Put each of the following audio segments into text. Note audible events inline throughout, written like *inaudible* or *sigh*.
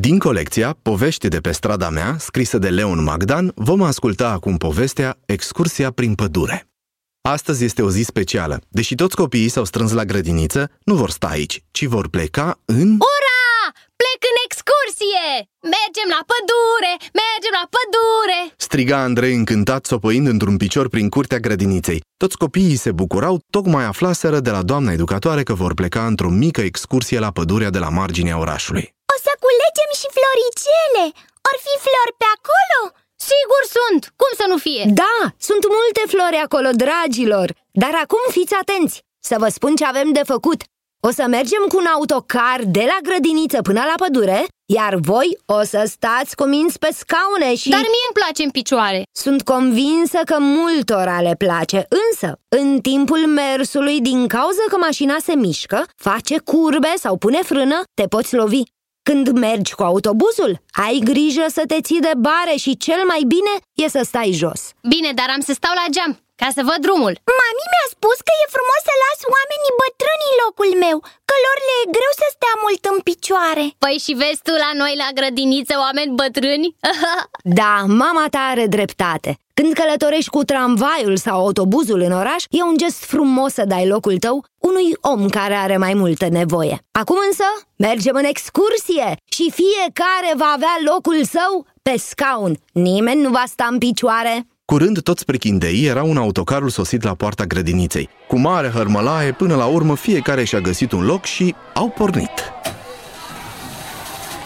Din colecția Povești de pe strada mea, scrisă de Leon Magdan, vom asculta acum povestea Excursia prin pădure. Astăzi este o zi specială. Deși toți copiii s-au strâns la grădiniță, nu vor sta aici, ci vor pleca în... Ura! Plec în excursie! Mergem la pădure! Mergem la pădure! Striga Andrei încântat, sopăind într-un picior prin curtea grădiniței. Toți copiii se bucurau, tocmai aflaseră de la doamna educatoare că vor pleca într-o mică excursie la pădurea de la marginea orașului. O să culegem și floricele! Or fi flori pe acolo? Sigur sunt! Cum să nu fie? Da, sunt multe flori acolo, dragilor! Dar acum fiți atenți! Să vă spun ce avem de făcut! O să mergem cu un autocar de la grădiniță până la pădure, iar voi o să stați cu minți pe scaune și... Dar mie îmi place în picioare! Sunt convinsă că multora le place, însă, în timpul mersului, din cauza că mașina se mișcă, face curbe sau pune frână, te poți lovi. Când mergi cu autobuzul, ai grijă să te ții de bare și cel mai bine e să stai jos. Bine, dar am să stau la geam, ca să văd drumul. Mami mi-a spus că e frumos să las oamenii bătrâni în locul meu, că lor le e greu să stea mult în picioare. Păi și vezi tu la noi la grădiniță oameni bătrâni? *laughs* da, mama ta are dreptate. Când călătorești cu tramvaiul sau autobuzul în oraș, e un gest frumos să dai locul tău unui om care are mai multă nevoie. Acum însă, mergem în excursie și fiecare va avea locul său pe scaun. Nimeni nu va sta în picioare. Curând toți prechindei era un autocarul sosit la poarta grădiniței. Cu mare hărmălaie, până la urmă fiecare și-a găsit un loc și au pornit.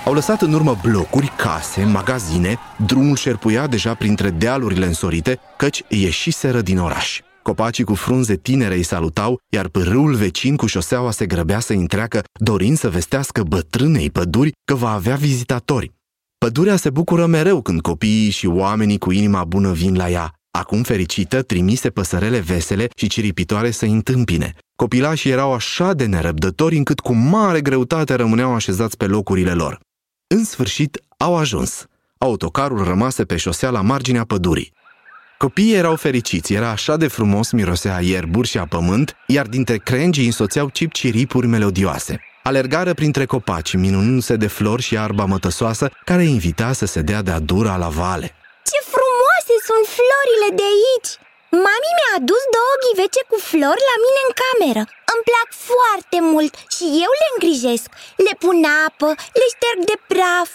Au lăsat în urmă blocuri, case, magazine, drumul șerpuia deja printre dealurile însorite, căci ieșiseră din oraș. Copacii cu frunze tinere îi salutau, iar pârâul vecin cu șoseaua se grăbea să întreacă, dorind să vestească bătrânei păduri că va avea vizitatori. Pădurea se bucură mereu când copiii și oamenii cu inima bună vin la ea. Acum fericită, trimise păsărele vesele și ciripitoare să întâmpine. Copilașii erau așa de nerăbdători încât cu mare greutate rămâneau așezați pe locurile lor. În sfârșit, au ajuns. Autocarul rămase pe șosea la marginea pădurii. Copiii erau fericiți, era așa de frumos, mirosea ierburi și a pământ, iar dintre crengii însoțeau cip-ciripuri melodioase. Alergară printre copaci, minunându-se de flori și arba mătăsoasă, care invita să se dea de-a dura la vale. Ce frumoase sunt florile de aici! Mami mi-a adus două ghivece cu flori la mine în cameră. Îmi plac foarte mult și eu le îngrijesc. Le pun apă, le șterg de praf.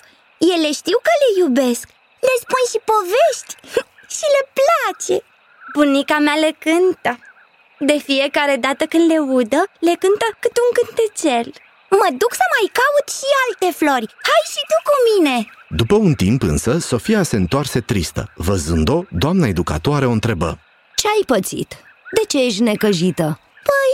Ele știu că le iubesc. Le spun și povești *laughs* și le place. Bunica mea le cântă. De fiecare dată când le udă, le cântă cât un cântecel. Mă duc să mai caut și alte flori. Hai și tu cu mine! După un timp însă, Sofia se întoarse tristă. Văzând-o, doamna educatoare o întrebă. Ce ai pățit? De ce ești necăjită? Păi,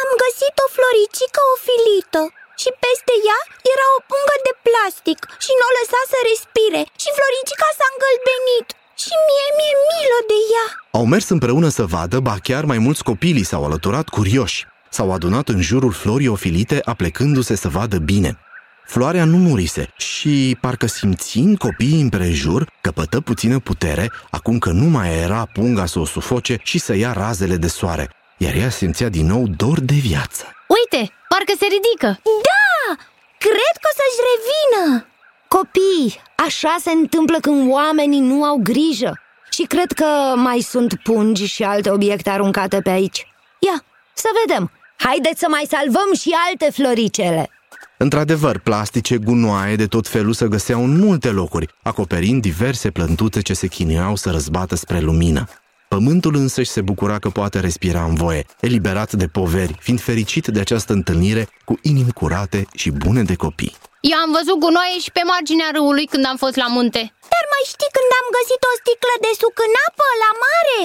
am găsit o floricică ofilită și peste ea era o pungă de plastic și nu o lăsa să respire și floricica s-a îngălbenit și mie mi-e milă de ea. Au mers împreună să vadă, ba chiar mai mulți copii li s-au alăturat curioși. S-au adunat în jurul florii ofilite, aplecându-se să vadă bine. Floarea nu murise și, parcă simțind copiii împrejur, căpătă puțină putere, acum că nu mai era punga să o sufoce și să ia razele de soare, iar ea simțea din nou dor de viață. Uite, parcă se ridică! Da! Cred că o să-și revină! Copii, așa se întâmplă când oamenii nu au grijă. Și cred că mai sunt pungi și alte obiecte aruncate pe aici. Ia, să vedem! Haideți să mai salvăm și alte floricele! Într-adevăr, plastice, gunoaie de tot felul se găseau în multe locuri, acoperind diverse plântuțe ce se chinuiau să răzbată spre lumină. Pământul însăși se bucura că poate respira în voie, eliberat de poveri, fiind fericit de această întâlnire cu inimi curate și bune de copii. Eu am văzut gunoaie și pe marginea râului când am fost la munte. Dar mai știi când am găsit o sticlă de suc în apă la mare?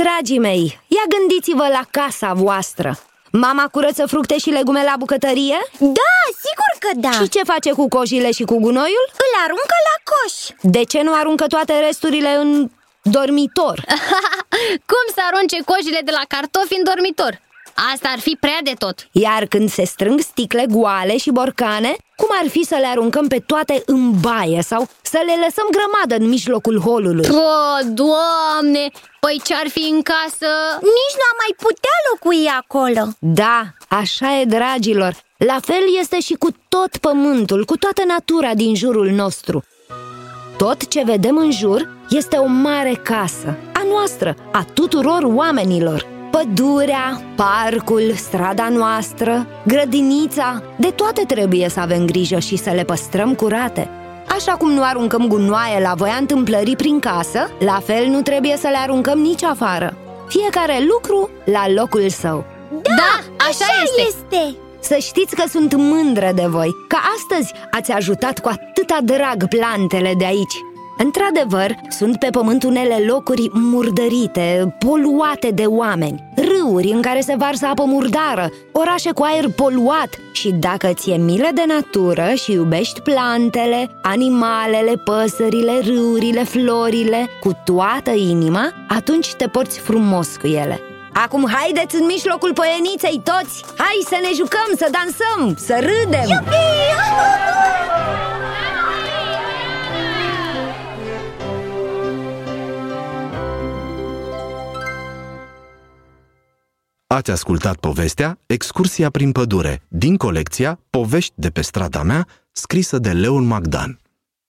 Dragii mei, ia gândiți-vă la casa voastră Mama curăță fructe și legume la bucătărie? Da, sigur că da Și ce face cu coșile și cu gunoiul? Îl aruncă la coș De ce nu aruncă toate resturile în dormitor? *laughs* Cum să arunce coșile de la cartofi în dormitor? Asta ar fi prea de tot Iar când se strâng sticle goale și borcane, cum ar fi să le aruncăm pe toate în baie sau să le lăsăm grămadă în mijlocul holului? O, doamne! Păi ce-ar fi în casă? Nici nu am mai putea locui acolo Da, Așa e, dragilor, la fel este și cu tot pământul, cu toată natura din jurul nostru. Tot ce vedem în jur este o mare casă, a noastră, a tuturor oamenilor. Pădurea, parcul, strada noastră, grădinița, de toate trebuie să avem grijă și să le păstrăm curate. Așa cum nu aruncăm gunoaie la voia întâmplării prin casă, la fel nu trebuie să le aruncăm nici afară. Fiecare lucru la locul său. Da, da așa, așa este. este! Să știți că sunt mândră de voi, că astăzi ați ajutat cu atâta drag plantele de aici. Într-adevăr, sunt pe pământ unele locuri murdărite, poluate de oameni Râuri în care se varsă apă murdară, orașe cu aer poluat Și dacă ți-e milă de natură și iubești plantele, animalele, păsările, râurile, florile Cu toată inima, atunci te porți frumos cu ele Acum haideți în mijlocul poieniței toți! Hai să ne jucăm, să dansăm, să râdem! Iubi! Ați ascultat povestea Excursia prin pădure din colecția Povești de pe strada mea, scrisă de Leon Magdan.